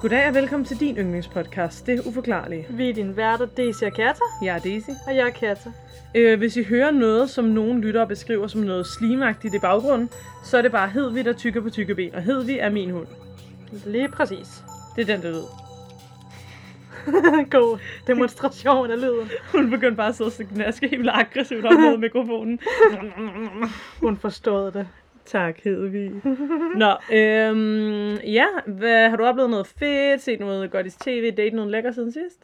Goddag og velkommen til din yndlingspodcast, Det Uforklarlige. Vi er din værter, Daisy og Kata, Jeg er Daisy. og jeg er Kata. Øh, hvis I hører noget, som nogen lyttere beskriver som noget slimagtigt i baggrunden, så er det bare Hedvig, der tykker på tykke ben. Og Hedvig er min hund. Lige præcis. Det er den, der ved. God demonstration af lyden. Hun begyndte bare at sidde og gnaske helt aggressivt op mod mikrofonen. Hun forstod det. Tak, Hedvig. Nå, øhm, ja, hvad, har du oplevet noget fedt, set noget godt i tv, date noget lækker siden sidst?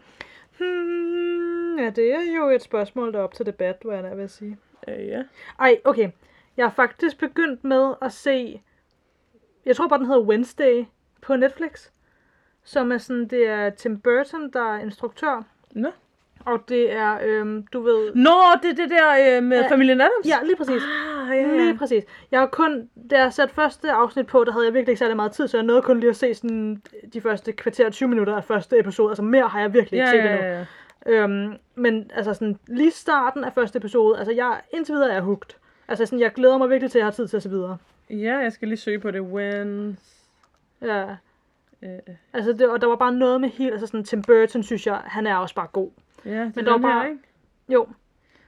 Hmm, ja, det er jo et spørgsmål, der er op til debat, hvad jeg er at sige. Øh, ja. Ej, okay. Jeg har faktisk begyndt med at se... Jeg tror bare, den hedder Wednesday på Netflix. Som er sådan, det er Tim Burton, der er instruktør. Nå. Og det er, øhm, du ved... Nå, det er det der øh, med Ja. familien Adams? Ja, lige præcis. Ah, ja, Lige ja. præcis. Jeg har kun, da jeg satte første afsnit på, der havde jeg virkelig ikke særlig meget tid, så jeg nåede kun lige at se sådan de første kvarter 20 minutter af første episode. Altså mere har jeg virkelig ikke Ja, set ja, endnu. ja, ja. Øhm, men altså sådan, lige starten af første episode, altså jeg, indtil videre er jeg hugt. Altså sådan, jeg glæder mig virkelig til, at jeg har tid til at se videre. Ja, jeg skal lige søge på det. When... Ja, Øh, altså det, og der var bare noget med helt, altså sådan Tim Burton, synes jeg, han er også bare god. Ja, det Men er der var bare- ikke? Jo,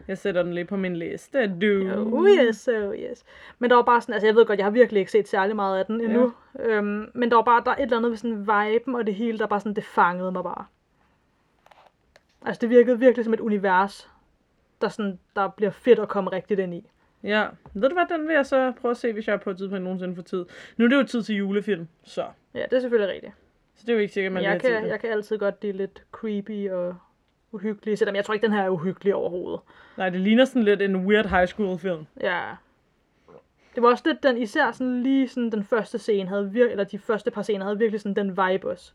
Jeg sætter den lige på min liste. Du. oh yes, oh yes. Men der var bare sådan, altså jeg ved godt, jeg har virkelig ikke set særlig meget af den endnu. Ja. Øhm, men der var bare, der er et eller andet ved sådan viben og det hele, der bare sådan, det fangede mig bare. Altså det virkede virkelig som et univers, der, sådan, der bliver fedt at komme rigtigt ind i. Ja, ved du hvad, den vil jeg så prøve at se, hvis jeg er på et tidspunkt nogensinde for tid. Nu er det jo tid til julefilm, så. Ja, det er selvfølgelig rigtigt. Så det er jo ikke sikkert, man Men jeg kan, tid. jeg kan altid godt blive lidt creepy og uhyggelig, selvom jeg tror ikke, den her er uhyggelig overhovedet. Nej, det ligner sådan lidt en weird high school film. Ja. Det var også lidt den, især sådan lige sådan den første scene havde virkelig, eller de første par scener havde virkelig sådan den vibe også.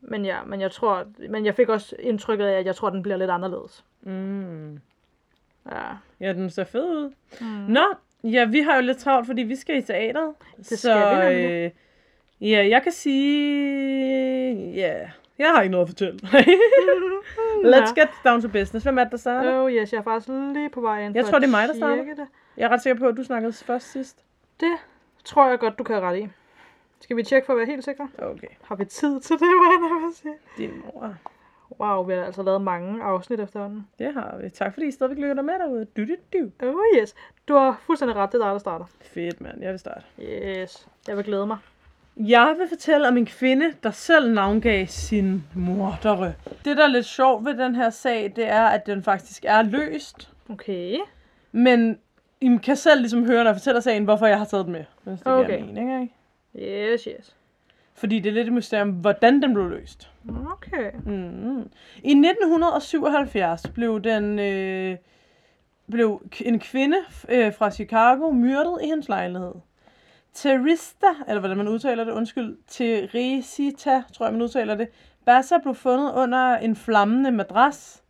Men ja, men jeg tror, men jeg fik også indtrykket af, at jeg tror, den bliver lidt anderledes. Mm. Ja. Ja, den ser fed ud. Mm. Nå, ja, vi har jo lidt travlt, fordi vi skal i teateret. Det skal så, vi nemlig. øh, ja, jeg kan sige... Ja, jeg har ikke noget at fortælle. Let's get down to business. Hvem er det, der starter? Oh yes, jeg er faktisk lige på vej ind Jeg tror, det er mig, der starter. Det. Jeg er ret sikker på, at du snakkede først sidst. det tror jeg godt, du kan have ret i. Skal vi tjekke for at være helt sikre? Okay, Har vi tid til det, hvad jeg at sige? din mor. Wow, vi har altså lavet mange afsnit efterhånden. Det har vi. Tak fordi I stadigvæk lytter med derude. Du, du, du. Oh yes, du har fuldstændig ret, det er dig, der starter. Fedt, mand. Jeg vil starte. Yes, jeg vil glæde mig. Jeg vil fortælle om en kvinde, der selv navngav sin mordere. Det, der er lidt sjovt ved den her sag, det er, at den faktisk er løst. Okay. Men I kan selv ligesom høre, når jeg fortæller sagen, hvorfor jeg har taget den med. Hvis det Okay. giver mening, ikke? Yes, yes. Fordi det er lidt et mysterium, hvordan den blev løst. Okay. Mm. I 1977 blev den øh, blev en kvinde øh, fra Chicago myrdet i hendes lejlighed. Terista, eller hvordan man udtaler det, undskyld, Teresita, tror jeg man udtaler det, Bassa blev fundet under en flammende madras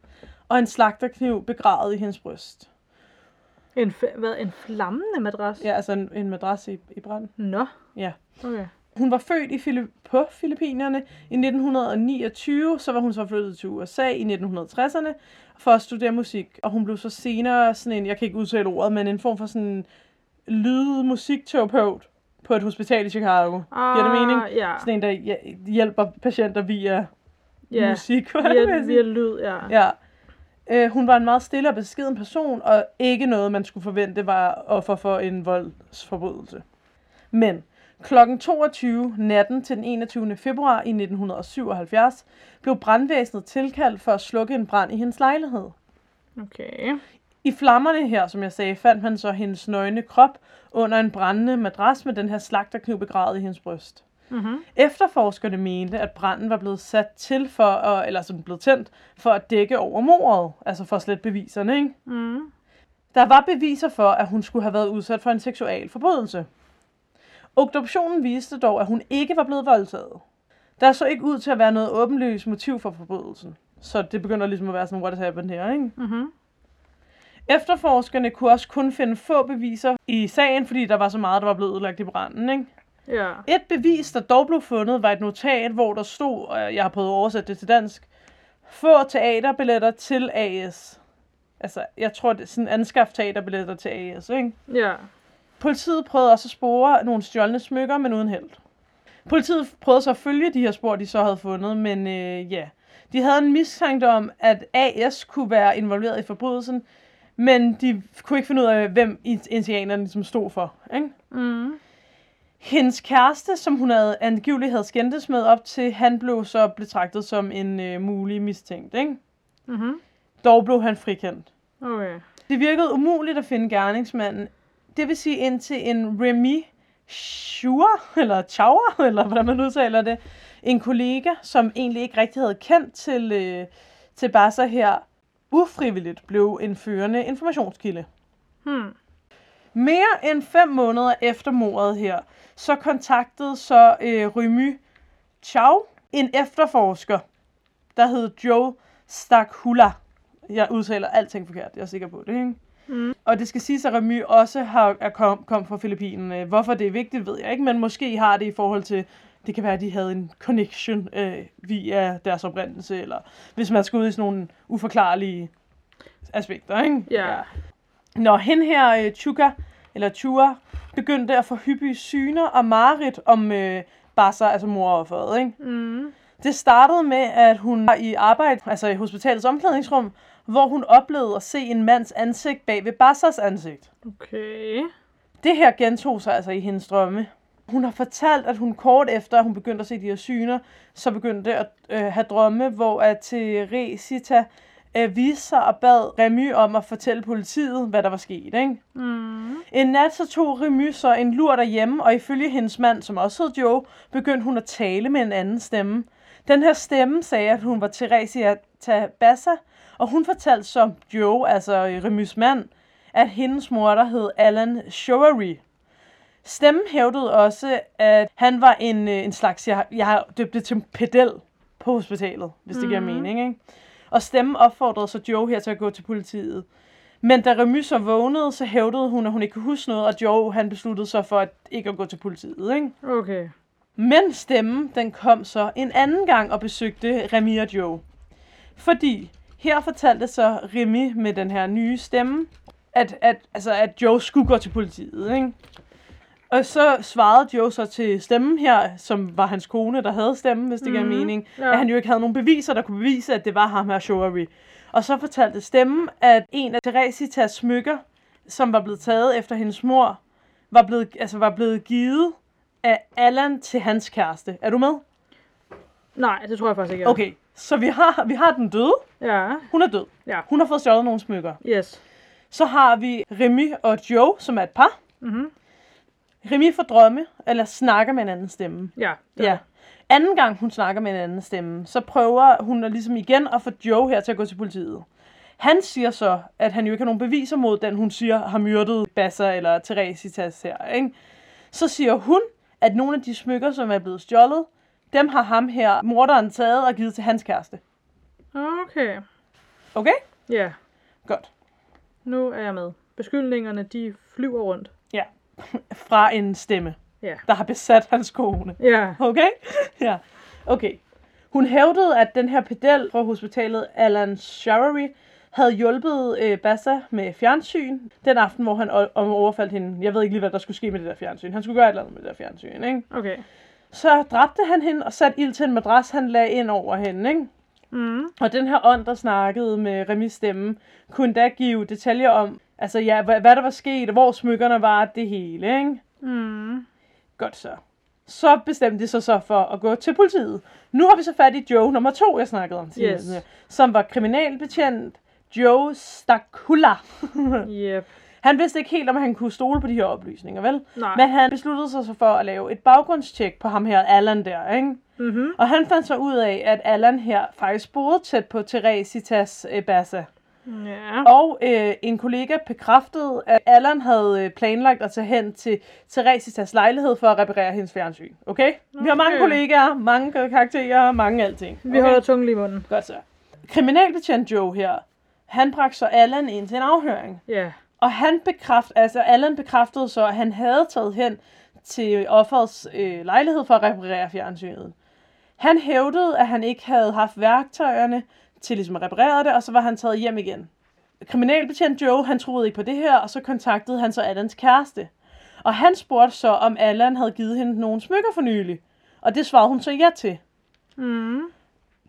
og en slagterkniv begravet i hendes bryst. En, hvad, en flammende madras? Ja, altså en, en madras i, i brand. Nå. Ja. Okay. Hun var født i Filip- på Filippinerne i 1929, så var hun så flyttet til USA i 1960'erne for at studere musik. Og hun blev så senere sådan en, jeg kan ikke udtale ordet, men en form for sådan lyd-musikterapeut på et hospital i Chicago. Giver det mening? Ah, Ja. Sådan en, der hj- hjælper patienter via Ja. musik. Via, via lyd, ja. Ja. Øh, hun var en meget stille og beskeden person, og ikke noget, man skulle forvente var offer for en voldsforbrydelse. Men klokken 22 natten til den 21. februar i 1977 blev brandvæsenet tilkaldt for at slukke en brand i hendes lejlighed. Okay. I flammerne her, som jeg sagde, fandt man så hendes nøgne krop under en brændende madras med den her slagterkniv begravet i hendes bryst. Mm-hmm. Efterforskerne mente, at branden var blevet sat til for, at, eller sådan blevet tændt, for at dække over mordet, altså for at slette beviserne, ikke? Mm. Der var beviser for, at hun skulle have været udsat for en seksuel forbrydelse. Obduktionen viste dog, at hun ikke var blevet voldtaget. Der så ikke ud til at være noget åbenlyst motiv for forbrydelsen. Så det begynder ligesom at være sådan, what has happened her, ikke? Mm-hmm. Efterforskerne kunne også kun finde få beviser i sagen, fordi der var så meget, der var blevet udlagt i branden, ikke? Ja. Et bevis, der dog blev fundet, var et notat, hvor der stod, og jeg har prøvet at oversætte det til dansk, få teaterbilletter til AS. Altså, jeg tror, det er sådan anskaf teaterbilletter til AS, ikke? Ja. Politiet prøvede også at spore nogle stjålne smykker, men uden held. Politiet prøvede så at følge de her spor, de så havde fundet, men øh, ja. De havde en mistanke om, at AS kunne være involveret i forbrydelsen, men de kunne ikke finde ud af, hvem indianerne ligesom stod for. Ikke? Mm. Hendes kæreste, som hun havde angiveligt havde skændtes med op til, han blev så betragtet som en øh, mulig mistænkt. Ikke? Mm-hmm. Dog blev han frikendt. Okay. Det virkede umuligt at finde gerningsmanden. Det vil sige indtil en Remy Schur, eller Chauer, eller hvordan man udtaler det, en kollega, som egentlig ikke rigtig havde kendt til, øh, til Bassa her, ufrivilligt blev en førende informationskilde. Hmm. Mere end fem måneder efter mordet her, så kontaktede så øh, Remy Chow en efterforsker, der hed Joe Stakhula. Jeg udtaler alting forkert, jeg er sikker på det, ikke? Mm. Og det skal siges, at Remy også har, er kom, kom fra Filippinerne. Hvorfor det er vigtigt, ved jeg ikke, men måske har det i forhold til, det kan være, at de havde en connection øh, via deres oprindelse, eller hvis man skal ud i sådan nogle uforklarlige aspekter, ikke? Ja. Når hen her, øh, Chuka, eller Chua, begyndte at få hyppige syner og mareridt om øh, Bassa, altså morofferet, ikke? Mm. Det startede med, at hun var i arbejde, altså i hospitalets omklædningsrum, hvor hun oplevede at se en mands ansigt bag ved Bassas ansigt. Okay. Det her gentog sig altså i hendes drømme. Hun har fortalt, at hun kort efter, at hun begyndte at se de her syner, så begyndte at øh, have drømme, hvor at Teresita øh, viste sig og bad Remy om at fortælle politiet, hvad der var sket. Ikke? Mm. En nat så tog Remy så en lur derhjemme, og ifølge hendes mand, som også hed Joe, begyndte hun at tale med en anden stemme. Den her stemme sagde, at hun var Teresia Tabassa, og hun fortalte så Joe, altså Remys mand, at hendes mor, der hed Alan Showery. Stemmen hævdede også, at han var en, øh, en slags, jeg, jeg har døbt det til pedel på hospitalet, hvis det giver Mhm. mening. Ikke? Og stemmen opfordrede så Joe her til at gå til politiet. Men da Remy så vågnede, så hævdede hun, at hun ikke kunne huske noget, og Joe han besluttede sig for at ikke at gå til politiet. Ikke? Okay. Men stemmen, den kom så en anden gang og besøgte Remy og Joe. Fordi her fortalte så Remy med den her nye stemme, at, at, altså, at Joe skulle gå til politiet. Ikke? Og så svarede Joe så til stemmen her, som var hans kone, der havde stemmen, hvis det giver Mhm. mening, Ja. at han jo ikke havde nogen beviser, der kunne bevise, at det var ham her, Showery. Og så fortalte stemmen, at en af Teresitas smykker, som var blevet taget efter hendes mor, var blevet, altså var blevet givet af Allan til hans kæreste. Er du med? Nej, det tror jeg faktisk ikke. jeg. Okay, så vi har, vi har den døde. Ja. Hun er død. Ja. Hun har fået stjålet nogle smykker. Yes. Så har vi Remy og Joe, som er et par. Mhm. Remy får drømme, eller snakker med en anden stemme. Ja. det Ja. Anden gang hun snakker med en anden stemme, så prøver hun at ligesom igen at få Joe her til at gå til politiet. Han siger så, at han jo ikke har nogen beviser mod den, hun siger har myrdet Bassa eller Teresitas her. Ikke? Så siger hun, at nogle af de smykker, som er blevet stjålet, dem har ham her, morderen, taget og givet til hans kæreste. Okay. Okay? Ja. Godt. Nu er jeg med. Beskyldningerne, de flyver rundt. Fra en stemme, Ja. der har besat hans kone. Ja. Okay? Ja. Okay. Hun hævdede, at den her pedel fra hospitalet, Alan Showery, havde hjulpet øh, Bassa med fjernsyn den aften, hvor han overfaldt hende. Jeg ved ikke lige, hvad der skulle ske med det der fjernsyn. Han skulle gøre et eller andet med det der fjernsyn, ikke? Okay. Så dræbte han hende og satte ild til en madras, han lagde ind over hende, ikke? Mm. Og den her ånd, der snakkede med Remis stemme, kunne da give detaljer om, altså ja, hvad, hvad der var sket, og hvor smykkerne var, det hele, ikke? Mm. Godt så. Så bestemte de sig så for at gå til politiet. Nu har vi så fat i Joe nummer to, jeg snakkede om tidligere, Yes. som var kriminalbetjent Joe Stakula. Yep. Han vidste ikke helt, om han kunne stole på de her oplysninger, vel? Nej. Men han besluttede sig så for at lave et baggrundstjek på ham her, Allan der, ikke? Mhm. Og han fandt så ud af, at Allan her faktisk boede tæt på Teresitas øh, Bassa. Ja. Og øh, en kollega bekræftede, at Allan havde øh, planlagt at tage hen til Teresitas lejlighed for at reparere hendes fjernsyn. Okay? Vi har mange Okay. kollegaer, mange karakterer, mange alting. Vi holder tungen i munden. Godt så. Kriminalbetjent Joe her, han bragte så Allan ind til en afhøring. Ja. Og han bekræft, altså Allan bekræftede så, at han havde taget hen til offerets øh, lejlighed for at reparere fjernsynet. Han hævdede, at han ikke havde haft værktøjerne til ligesom at reparere det, og så var han taget hjem igen. Kriminalbetjent Joe, han troede ikke på det her, og så kontaktede han så Allans kæreste. Og han spurgte så, om Allan havde givet hende nogle smykker for nylig. Og det svarede hun så ja til. Mm.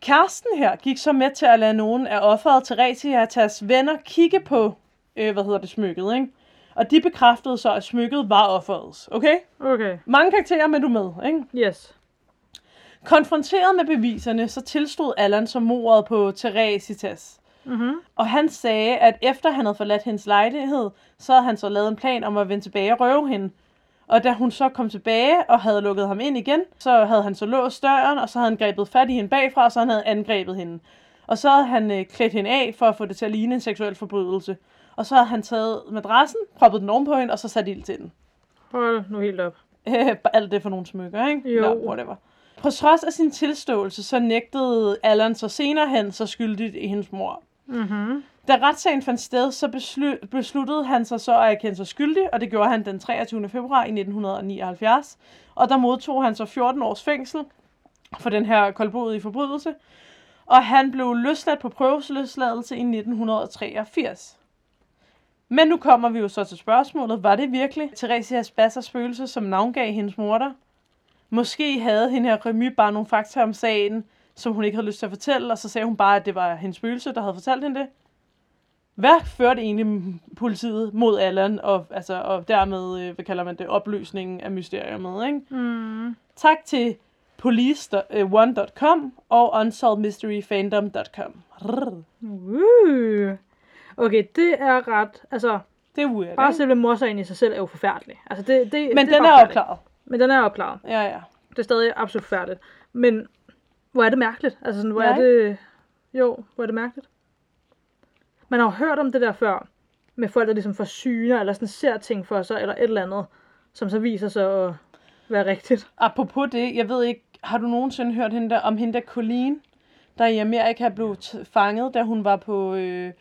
Kæresten her gik så med til at lade nogen af offeret Theresias venner kigge på, øh, hvad hedder det, smykket, ikke? Og de bekræftede så, at smykket var offerets, okay? Okay. Mange karakterer med du med, ikke? Yes. Konfronteret med beviserne, så tilstod Allan som mordet på Theresitas. Mhm. Og han sagde, at efter han havde forladt hendes lejlighed, så havde han så lavet en plan om at vende tilbage og røve hende. Og da hun så kom tilbage og havde lukket ham ind igen, så havde han så låst døren, og så havde han grebet fat i hende bagfra, og så han havde angrebet hende. Og så havde han øh, klædt hende af for at få det til at ligne en seksuel forbrydelse. Og så havde han taget madrassen, proppet den ovenpå hende, og så sat ild til den. Hold nu helt op. Alt det for nogle smykker, ikke? Jo. Nå, whatever. På trods af sin tilståelse, så nægtede Allan så senere hen så skyldigt i hendes mor. Mhm. Da retssagen fandt sted, så beslu- besluttede han sig så at erkende sig skyldig, og det gjorde han den 23. februar i 1979. Og der modtog han så 14 års fængsel for den her koldblodige forbrydelse. Og han blev løsladt på prøvesløsladelse i 1983. Men nu kommer vi jo så til spørgsmålet. Var det virkelig Theresias Bassers spøgelse, som navngav hendes morter? Måske havde hende her Remy bare nogle fakta om sagen, som hun ikke havde lyst til at fortælle, og så sagde hun bare, at det var hendes spøgelse, der havde fortalt hende det. Hvad førte egentlig politiet mod Allan, og, altså, og dermed, øh, hvad kalder man det, opløsningen af mysteriet, ikke? Mm. Tak til police1.com og unsolvedmysteryfandom.com. Uh. Okay, det er ret... Altså, Det er weird, bare selve morsagen i sig selv er jo forfærdelig. Altså, det, det, Men det den bare er opklaret. Men den er opklaret. Ja, ja. Det er stadig absolut forfærdeligt. Men hvor er det mærkeligt? Altså sådan, hvor Ja, er det... Jo, hvor er det mærkeligt? Man har jo hørt om det der før, med folk, der ligesom får syner, eller sådan ser ting for sig, eller et eller andet, som så viser sig at være rigtigt. Apropos det, jeg ved ikke, har du nogensinde hørt hende der, om hende der Colleen, der i Amerika blev fanget, da hun var på, øh,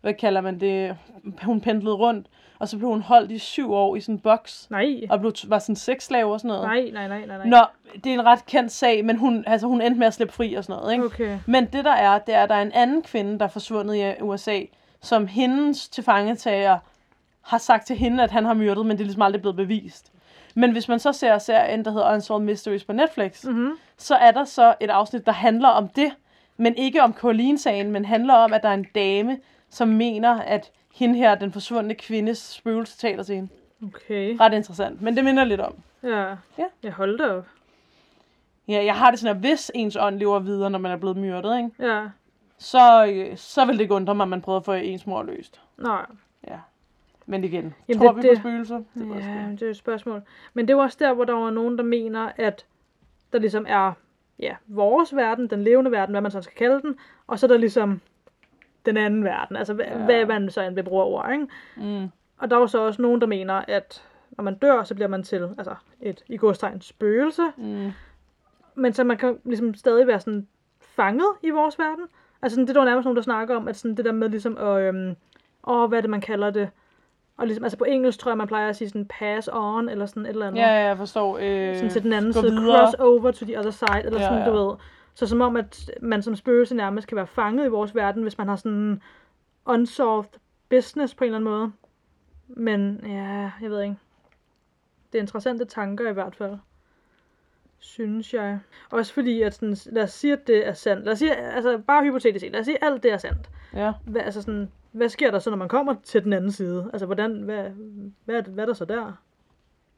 hvad kalder man det, hun pendlede rundt, og så blev hun holdt i syv år i sådan en boks, Nej. og blev, var sådan sexslave og sådan noget. Nej, nej, nej, nej, nej. Nå, det er en ret kendt sag, men hun, altså, hun endte med at slippe fri og sådan noget, ikke? Okay. Men det der er, det er, at der er en anden kvinde, der er forsvundet i USA, som hendes tilfangetager har sagt til hende, at han har myrdet, men det er ligesom aldrig blevet bevist. Men hvis man så ser serien, der hedder Unsolved Mysteries på Netflix, Mhm. så er der så et afsnit, der handler om det, men ikke om Colleen-sagen, men handler om, at der er en dame, som mener, at hende her, den forsvundne kvindes spøgelse, taler til hende. Okay. Ret interessant, men det minder lidt om. Ja. Ja. Jeg holdt op. Ja, jeg har det sådan, at hvis ens ånd lever videre, når man er blevet myrdet, ikke? Ja. Så, øh, så vil det ikke undre mig, at man prøver at få ens mor løst. Nej. Ja. Men igen, Jamen, tror det- vi det- på spøgelser? Det sgu Ja, det er jo et spørgsmål. Men det var også der, hvor der var nogen, der mener, at der ligesom er ja, vores verden, den levende verden, hvad man så skal kalde den, og så er der ligesom den anden verden, altså hvad, Ja. hvad man så end vil bruge ord, ikke? Mm. Og der var så også nogen, der mener, at når man dør, så bliver man til altså et i godstegn spøgelse, Mm. men så man kan ligesom stadig være sådan fanget i vores verden. Altså sådan, det er der jo nærmest nogen, der snakker om, at sådan det der med ligesom at, øhm, åh, hvad er det, man kalder det? Og ligesom, altså på engelsk tror jeg, man plejer at sige sådan pass on, eller sådan et eller andet. Ja, ja, jeg forstår. Øh, sådan til den anden side, videre. cross over to the other side, eller Ja, sådan, ja. du ved. Så som om, at man som spøgelse nærmest kan være fanget i vores verden, hvis man har sådan unsolved business på en eller anden måde. Men ja, jeg ved ikke. Det er interessante tanker i hvert fald. Synes jeg. Også fordi, at sådan, lad os sige, at det er sandt. Lad os sige, altså bare hypotetisk set, lad os sige, at alt det er sandt. Ja. Hvad, altså sådan, hvad sker der så, når man kommer til den anden side? Altså, hvordan, hvad, hvad, hvad er der så der?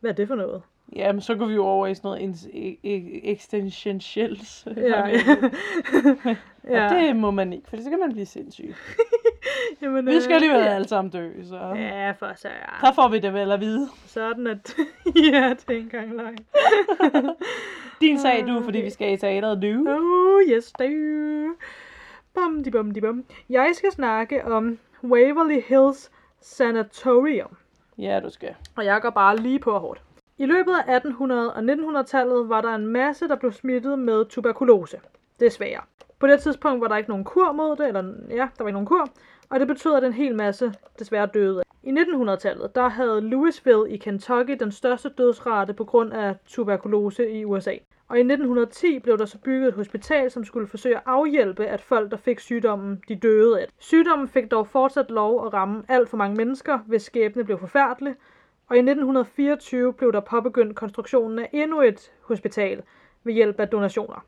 Hvad er det for noget? Ja, men så går vi jo over i sådan noget ins- e- e- existentielt. Ja, ja. Og det må man ikke, for så kan man blive sindssyg. Jamen, Vi skal øh, alligevel alle sammen dø, så Ja, for så der får vi det vel at vide. Sådan at... ja, det er engang løgn. Din sag, du, fordi vi skal i teateret nu. Oh, yes, do. Bum, di bum, di bum. Jeg skal snakke om Waverly Hills Sanatorium. Ja, du skal. Og jeg går bare lige på hårdt. I løbet af 1800- og 1900-tallet var der en masse, der blev smittet med tuberkulose. Desværre. På det tidspunkt var der ikke nogen kur mod det, eller ja, der var ikke nogen kur, og det betød, at en hel masse desværre døde. I 1900-tallet, der havde Louisville i Kentucky den største dødsrate på grund af tuberkulose i USA. Og i 1910 blev der så bygget et hospital, som skulle forsøge at afhjælpe, at folk, der fik sygdommen, de døde af. Sygdommen fik dog fortsat lov at ramme alt for mange mennesker, hvis skæbne blev forfærdelig, og i 1924 blev der påbegyndt konstruktionen af endnu et hospital, ved hjælp af donationer.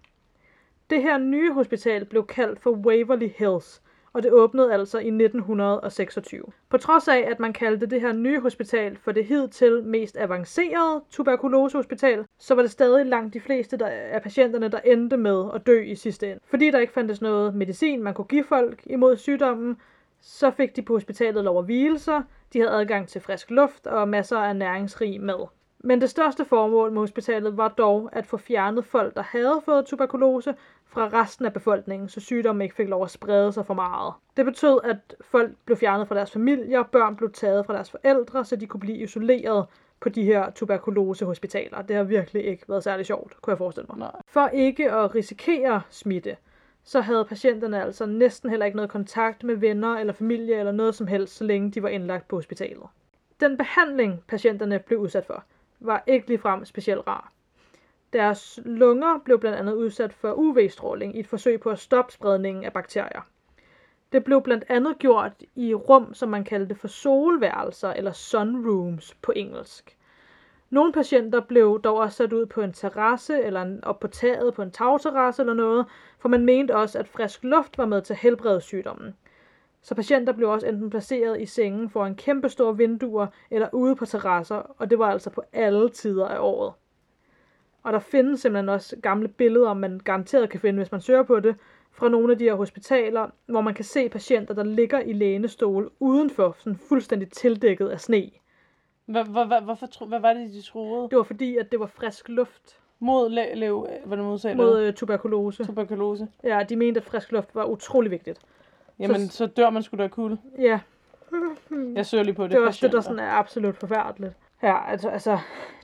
Det her nye hospital blev kaldt for Waverly Hills, og det åbnede altså i 1926. På trods af, at man kaldte det her nye hospital for det hidtil mest avancerede tuberkulosehospital, så var det stadig langt de fleste der, af patienterne, der endte med at dø i sidste ende. Fordi der ikke fandtes noget medicin, man kunne give folk imod sygdommen, så fik de på hospitalet lov at hvile sig, de havde adgang til frisk luft og masser af næringsrig mad. Men det største formål med hospitalet var dog at få fjernet folk, der havde fået tuberkulose, fra resten af befolkningen, så sygdommen ikke fik lov at sprede sig for meget. Det betød, at folk blev fjernet fra deres familier, børn blev taget fra deres forældre, så de kunne blive isoleret på de her tuberkulosehospitaler. Det har virkelig ikke været særlig sjovt, kunne jeg forestille mig. Nej. For ikke at risikere smitte, så havde patienterne altså næsten heller ikke noget kontakt med venner eller familie eller noget som helst, så længe de var indlagt på hospitalet. Den behandling, patienterne blev udsat for, var ikke ligefrem specielt rar. Deres lunger blev blandt andet udsat for UV-stråling i et forsøg på at stoppe spredningen af bakterier. Det blev blandt andet gjort i rum, som man kaldte for solværelser eller sunrooms på engelsk. Nogle patienter blev dog også sat ud på en terrasse eller en, op på taget på en tagterrasse eller noget, for man mente også, at frisk luft var med til at helbrede sygdommen. Så patienter blev også enten placeret i sengen foran kæmpe store vinduer eller ude på terrasser, og det var altså på alle tider af året. Og der findes simpelthen også gamle billeder, man garanteret kan finde, hvis man søger på det, fra nogle af de her hospitaler, hvor man kan se patienter, der ligger i lænestol udenfor, sådan fuldstændig tildækket af sne. Hvad, hvad, hvad, hvorfor, tro, hvad var det, de troede? Det var fordi, at det var frisk luft Mod le, lev, hvordan udtaler mod du? øh, tuberkulose. Tuberkulose. Ja, de mente, at frisk luft var utrolig vigtigt. Jamen, så dør man sgu da kulde. Ja, Jeg søger lige på det. det er også det, der sådan er absolut forfærdeligt. Ja, altså, altså,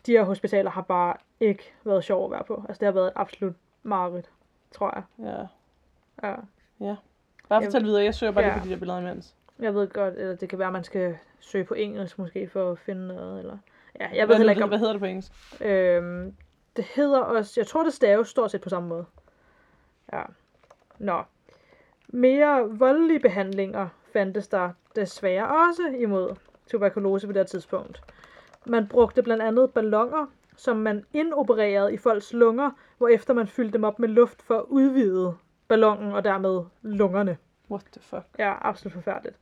de her hospitaler har bare ikke været sjov at være på. Altså, det har været et absolut mareridt, tror jeg. Ja. Ja. Bare Jeg- fortæl videre, jeg søger bare lige Ja. på de der billeder imens. Jeg ved godt, eller det kan være, at man skal søge på engelsk måske for at finde noget, eller... Ja, jeg ved hvad, heller ikke om... Hvad hedder det på engelsk? Øhm, det hedder også, jeg tror det staves stort set på samme måde. Ja. Nå. Mere voldelige behandlinger fandtes der desværre også imod tuberkulose på det tidspunkt. Man brugte blandt andet ballonger, som man indopererede i folks lunger, hvorefter man fyldte dem op med luft for at udvide ballonen og dermed lungerne. What the fuck? Ja, absolut forfærdeligt.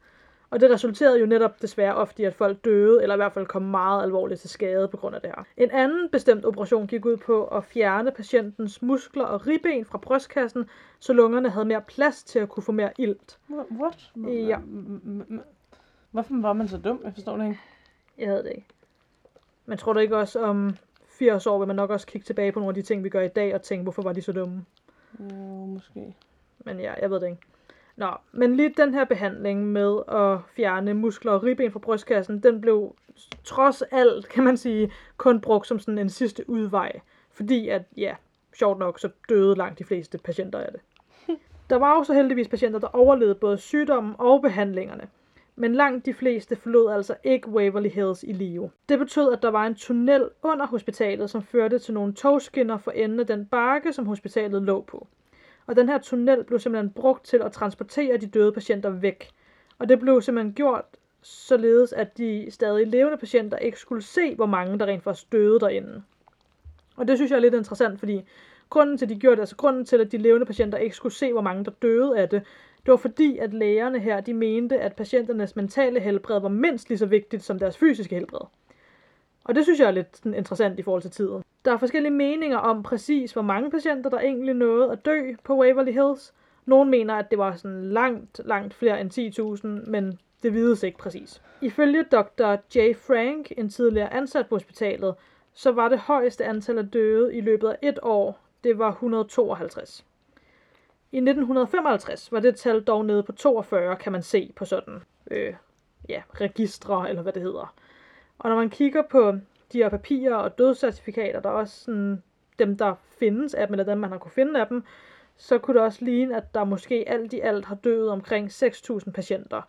Og det resulterede jo netop desværre ofte i, at folk døde, eller i hvert fald kom meget alvorligt til skade på grund af det her. En anden bestemt operation gik ud på at fjerne patientens muskler og ribben fra brystkassen, så lungerne havde mere plads til at kunne få mere ilt. Wha- What? Ja. Hvorfor var man så dum? Jeg forstår det ikke. Jeg havde det ikke. Men tror du ikke også om 80 år, vil man nok også kigge tilbage på nogle af de ting, vi gør i dag, og tænke, hvorfor var de så dumme? Jo, måske. Men ja, jeg ved det ikke. Nå, men lige den her behandling med at fjerne muskler og ribben fra brystkassen, den blev trods alt, kan man sige, kun brugt som sådan en sidste udvej. Fordi at, ja, sjovt nok, så døde langt de fleste patienter af det. Der var også heldigvis patienter, der overlevede både sygdommen og behandlingerne. Men langt de fleste forlod altså ikke Waverly Hills i live. Det betød, at der var en tunnel under hospitalet, som førte til nogle togskinner for enden af den bakke, som hospitalet lå på. Og den her tunnel blev simpelthen brugt til at transportere de døde patienter væk. Og det blev simpelthen gjort således, at de stadig levende patienter ikke skulle se, hvor mange der rent faktisk døde derinde. Og det synes jeg er lidt interessant, fordi grunden til, at de gjorde det, altså grunden til, at de levende patienter ikke skulle se, hvor mange der døde af det, det var fordi, at lægerne her, de mente, at patienternes mentale helbred var mindst lige så vigtigt som deres fysiske helbred. Og det synes jeg er lidt sådan, interessant i forhold til tiden. Der er forskellige meninger om præcis, hvor mange patienter, der egentlig nåede at dø på Waverly Hills. Nogle mener, at det var sådan langt, langt flere end 10.000, men det vides ikke præcis. Ifølge Dr. J. Frank, en tidligere ansat på hospitalet, så var det højeste antal af døde i løbet af et år, det var 152. I 1955 var det tal dog nede på 42, kan man se på sådan, øh, ja, registre, eller hvad det hedder. Og når man kigger på de her papirer og dødscertifikater, der er også sådan, dem, der findes af dem, eller dem, man har kunne finde af dem, så kunne det også ligne, at der måske alt i alt har døet omkring 6.000 patienter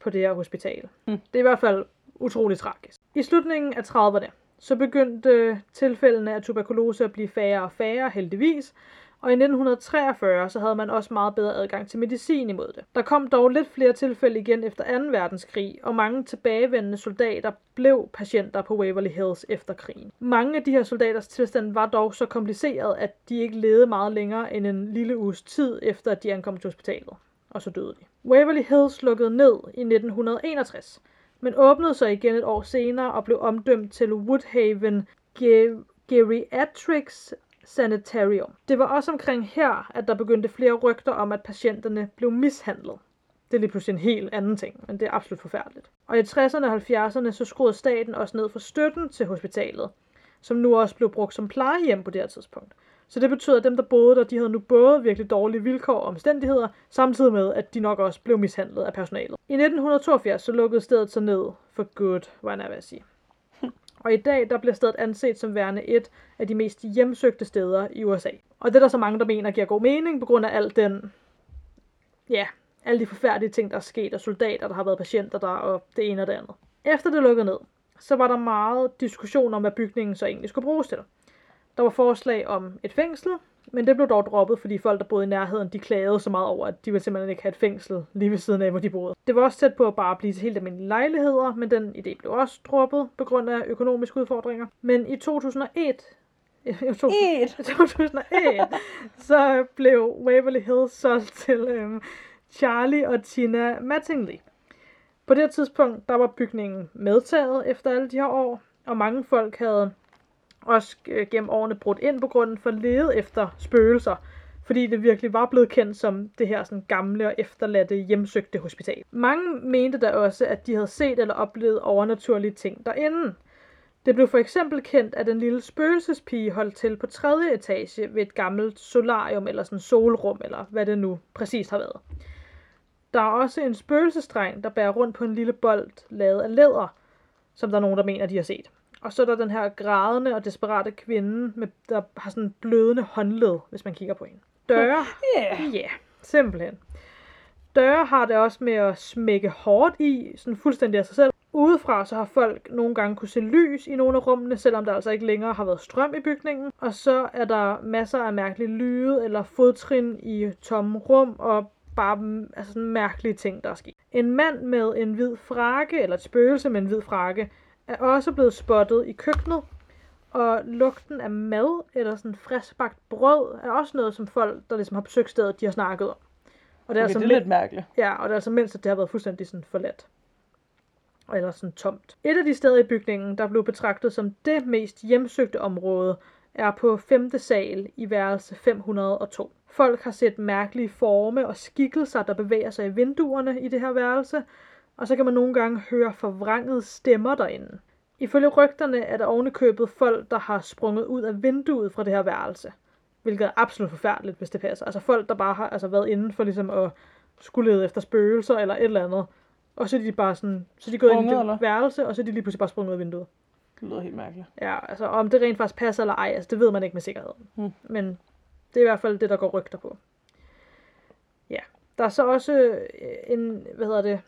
på det her hospital. Mm. Det er i hvert fald utroligt tragisk. I slutningen af 30'erne, så begyndte tilfældene af tuberkulose at blive færre og færre, heldigvis, og i 1943 så havde man også meget bedre adgang til medicin imod det. Der kom dog lidt flere tilfælde igen efter 2. verdenskrig, og mange tilbagevendende soldater blev patienter på Waverly Hills efter krigen. Mange af de her soldaters tilstand var dog så kompliceret, at de ikke levede meget længere end en lille uges tid efter, at de ankom til hospitalet. Og så døde de. Waverly Hills lukkede ned i 1961, men åbnede sig igen et år senere og blev omdømt til Woodhaven Geriatrics Sanitarium. Det var også omkring her, at der begyndte flere rygter om, at patienterne blev mishandlet. Det er lige pludselig en helt anden ting, men det er absolut forfærdeligt. Og i 60'erne og 70'erne så skruede staten også ned for støtten til hospitalet, som nu også blev brugt som plejehjem på det her tidspunkt. Så det betød, at dem, der boede der, de havde nu både virkelig dårlige vilkår og omstændigheder, samtidig med, at de nok også blev mishandlet af personalet. I 1982 så lukkede stedet sig ned for good, var jeg ved at sige. Og i dag der bliver stedet anset som værende et af de mest hjemsøgte steder i USA. Og det er der så mange, der mener giver god mening på grund af al den, ja, alle de forfærdelige ting, der er sket, og soldater, der har været patienter der, og det ene og det andet. Efter det lukkede ned, så var der meget diskussion om, hvad bygningen så egentlig skulle bruges til. Der var forslag om et fængsel, men det blev dog droppet, fordi folk, der boede i nærheden, de klagede så meget over, at de ville simpelthen ikke have et fængsel lige ved siden af, hvor de boede. Det var også tæt på at bare blive til helt almindelige lejligheder, men den idé blev også droppet på grund af økonomiske udfordringer. Men i 2001 i 2001, så blev Waverly Hills solgt til øhm, Charlie og Tina Mattingly. På det tidspunkt, der var bygningen medtaget efter alle de her år, og mange folk havde også øh, gennem årene brudt ind på grunden for lede efter spøgelser, fordi det virkelig var blevet kendt som det her sådan gamle og efterladte hjemsøgte hospital. Mange mente da også, at de havde set eller oplevet overnaturlige ting derinde. Det blev for eksempel kendt, at en lille spøgelsespige holdt til på tredje etage ved et gammelt solarium eller sådan solrum, eller hvad det nu præcis har været. Der er også en spøgelsestreng, der bærer rundt på en lille bold lavet af læder, som der er nogen, der mener, de har set. Og så er der den her grædende og desperate kvinde, med, der har sådan blødende håndled, hvis man kigger på hende. Døre. Ja. Yeah. Ja, yeah, simpelthen. Døre har det også med at smække hårdt i, sådan fuldstændig af sig selv. Udefra så har folk nogle gange kunne se lys i nogle af rummene, selvom der altså ikke længere har været strøm i bygningen. Og så er der masser af mærkelige lyde eller fodtrin i tomme rum, og bare altså sådan mærkelige ting, der er sket. En mand med en hvid frakke, eller et spøgelse med en hvid frakke, er også blevet spottet i køkkenet, og lugten af mad eller sådan friskbagt brød er også noget, som folk, der ligesom har besøgt stedet, de har snakket om. Og det er, okay, altså det er lidt mærkeligt. Ja, og det er altså mindst, at det har været fuldstændig sådan forladt. Eller sådan tomt. Et af de steder i bygningen, der blev betragtet som det mest hjemsøgte område, er på 5. sal i værelse 502. Folk har set mærkelige forme og skikkelser, der bevæger sig i vinduerne i det her værelse, og så kan man nogle gange høre forvrængede stemmer derinde. Ifølge rygterne er der ovenikøbet folk, der har sprunget ud af vinduet fra det her værelse. Hvilket er absolut forfærdeligt, hvis det passer. Altså folk, der bare har altså, været inde for ligesom at skulle lede efter spøgelser eller et eller andet. Og så er de bare sådan, så er de gået ind i det eller? værelse, og så er de lige pludselig bare sprunget ud af vinduet. Det lyder helt mærkeligt. Ja, altså om det rent faktisk passer eller ej, altså det ved man ikke med sikkerhed. Hmm. Men det er i hvert fald det, der går rygter på. Ja, der er så også øh, en, hvad hedder det,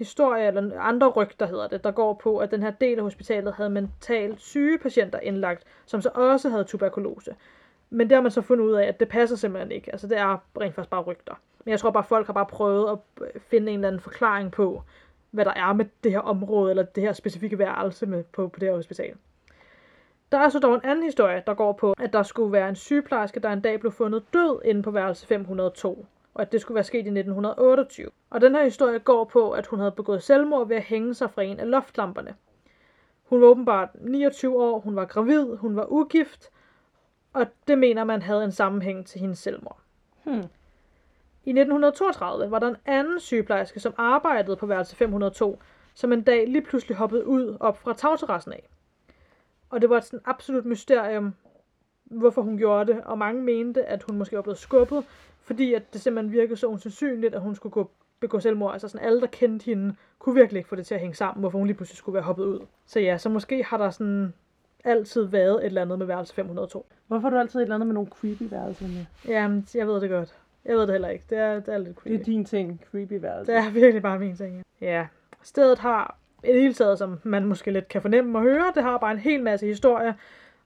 historie, eller andre rygter hedder det, der går på, at den her del af hospitalet havde mentalt syge patienter indlagt, som så også havde tuberkulose. Men det har man så fundet ud af, at det passer simpelthen ikke. Altså det er rent faktisk bare rygter. Men jeg tror bare, at folk har bare prøvet at øh, finde en eller anden forklaring på, hvad der er med det her område, eller det her specifikke værelse med, på, på det her hospital. Der er så dog en anden historie, der går på, at der skulle være en sygeplejerske, der en dag blev fundet død inde på værelse 502 og at det skulle være sket i 1928. Og den her historie går på, at hun havde begået selvmord ved at hænge sig fra en af loftlamperne. Hun var åbenbart 29 år, hun var gravid, hun var ugift, og det mener man havde en sammenhæng til hendes selvmord. Hmm. I 1932 var der en anden sygeplejerske, som arbejdede på værelse 502, som en dag lige pludselig hoppede ud op fra tagterrassen af. Og det var et sådan absolut mysterium, hvorfor hun gjorde det, og mange mente, at hun måske var blevet skubbet, fordi at det simpelthen virkede så usandsynligt, at hun skulle gå, begå selvmord. Altså sådan alle, der kendte hende, kunne virkelig ikke få det til at hænge sammen, hvorfor hun lige pludselig skulle være hoppet ud. Så ja, så måske har der sådan altid været et eller andet med værelse 502. Hvorfor har du altid et eller andet med nogle creepy værelser med? Jamen, jeg ved det godt. Jeg ved det heller ikke. Det er, det er lidt creepy. Det er din ting, creepy værelse. Det er virkelig bare min ting. Ja. Stedet har et hele taget, som man måske lidt kan fornemme og høre, det har bare en hel masse historier,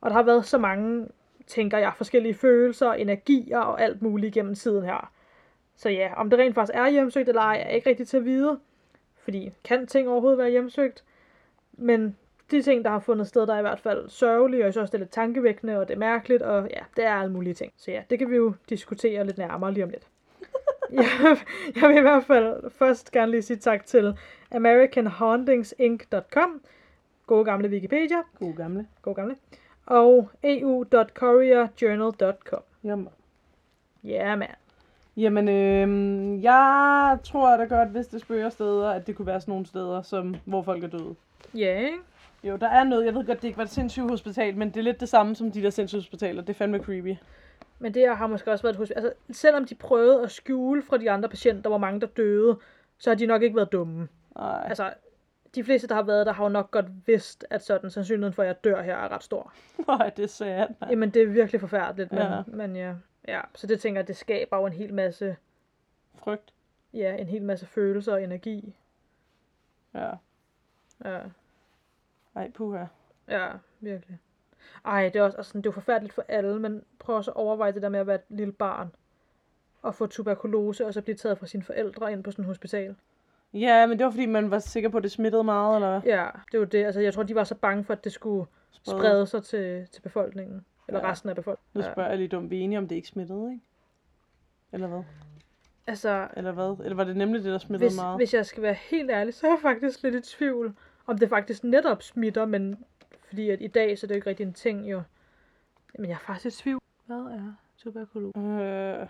og der har været så mange tænker jeg, forskellige følelser, energier og alt muligt gennem tiden her. Så ja, om det rent faktisk er hjemsøgt eller ej, er ikke rigtig til at vide. Fordi kan ting overhovedet være hjemsøgt? Men de ting, der har fundet sted, der er i hvert fald sørgelige, og jeg synes også, det er lidt tankevækkende, og det er mærkeligt, og ja, det er alle mulige ting. Så ja, det kan vi jo diskutere lidt nærmere lige om lidt. jeg, jeg vil i hvert fald først gerne lige sige tak til AmericanHauntingsInc.com, gode gamle Wikipedia, God gamle. gode gamle, og eu.courierjournal.com. Jamen. Ja, yeah, man. Jamen, øh, jeg tror da godt, hvis det spørger steder, at det kunne være sådan nogle steder, som, hvor folk er døde. Ja, ikke? Jo, der er noget. Jeg ved godt, det ikke var et sindssygt hospital, men det er lidt det samme som de der sindssyge hospitaler. Det er fandme creepy. Men det har måske også været et hospital. Altså, selvom de prøvede at skjule fra de andre patienter, hvor mange der døde, så har de nok ikke været dumme. Nej. Altså, de fleste, der har været der, har jo nok godt vidst, at sådan sandsynligheden for, at jeg dør her, er ret stor. Det er sad. nej. Jamen, det er virkelig forfærdeligt, men Ja. men ja, ja. Så det tænker jeg, det skaber jo en hel masse, Frygt. ja, en hel masse følelser og energi. Ja. Ja, Ej, puha. ja, virkelig. Ej, det er også altså, det er jo forfærdeligt for alle, men prøv også at overveje det der med at være et lille barn og få tuberkulose, og så blive taget fra sine forældre ind på sådan et hospital. Ja, men det var fordi, man var sikker på, at det smittede meget, eller hvad? Ja, det var det. Altså, jeg tror, de var så bange for, at det skulle Sprede. sprede sig til, til befolkningen. Eller Ja. resten af Nu befolkningen. spørger jeg lige dumt, vi er enige om, det ikke smittede, ikke? Eller hvad? Altså, Eller hvad? Eller var det nemlig det, der smittede hvis, meget? hvis jeg skal være helt ærlig, så er jeg faktisk lidt i tvivl, om det faktisk netop smitter, men fordi at i dag, så er det jo ikke rigtig en ting, jo. Men jeg er faktisk i tvivl. Hvad er tuberkulose? Øh,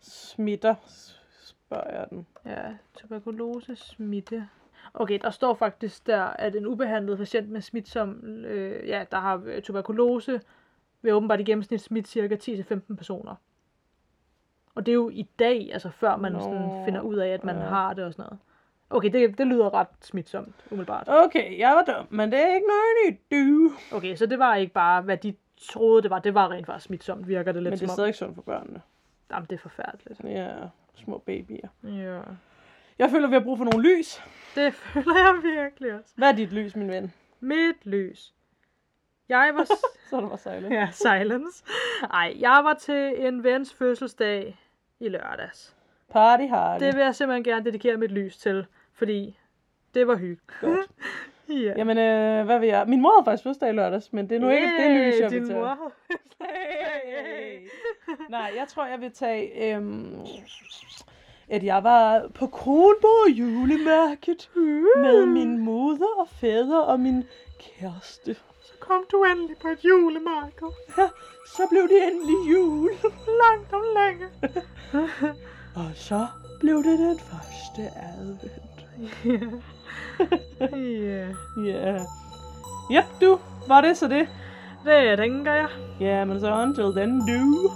smitter, spørger jeg den. Ja, tuberkulose smitte. Okay, der står faktisk der, at en ubehandlet patient med smitsom, øh, ja, der har øh, tuberkulose, vil åbenbart i gennemsnit smitte cirka 10-15 personer. Og det er jo i dag, altså før man Nå, sådan finder ud af, at man ja. har det og sådan noget. Okay, det, det lyder ret smitsomt, umiddelbart. Okay, jeg var dum, men det er ikke noget nyt, du. Okay, så det var ikke bare, hvad de troede, det var. Det var rent faktisk smitsomt, virker det lidt Men det er stadig sundt for børnene. Jamen, det er forfærdeligt. Ja, små babyer. Ja. Jeg føler, vi har brug for nogle lys. Det føler jeg virkelig også. Hvad er dit lys, min ven? Mit lys. Jeg var... Så det bare sejlet. ja, silence. Ej, jeg var til en vens fødselsdag i lørdags. Party hardy. Det vil jeg simpelthen gerne dedikere mit lys til, fordi det var hyggeligt. Ja. Jamen, øh, hvad vil jeg? Min mor havde faktisk fødselsdag i lørdags, men det er nu ikke det lys, jeg vil din tage. mor. Hey. Nej, jeg tror, jeg vil tage, øhm, at jeg var på Kronborg julemarked med min moder og fader og min kæreste. Så kom du endelig på et julemarked. Ja, så blev det endelig jul. Langt om længe. Og så blev det den første advent. Ja. Ja. Yep, du. Var det så det? Det tænker jeg. Ja, men så until then, du.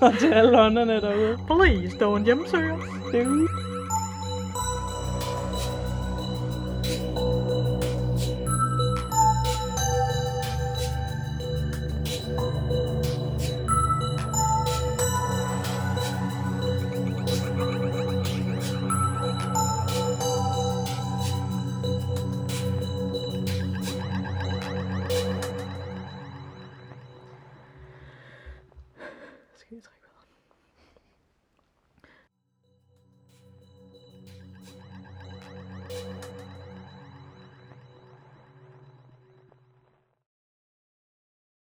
Og til alle ånderne derude. Please don't hjemsøge os. Du.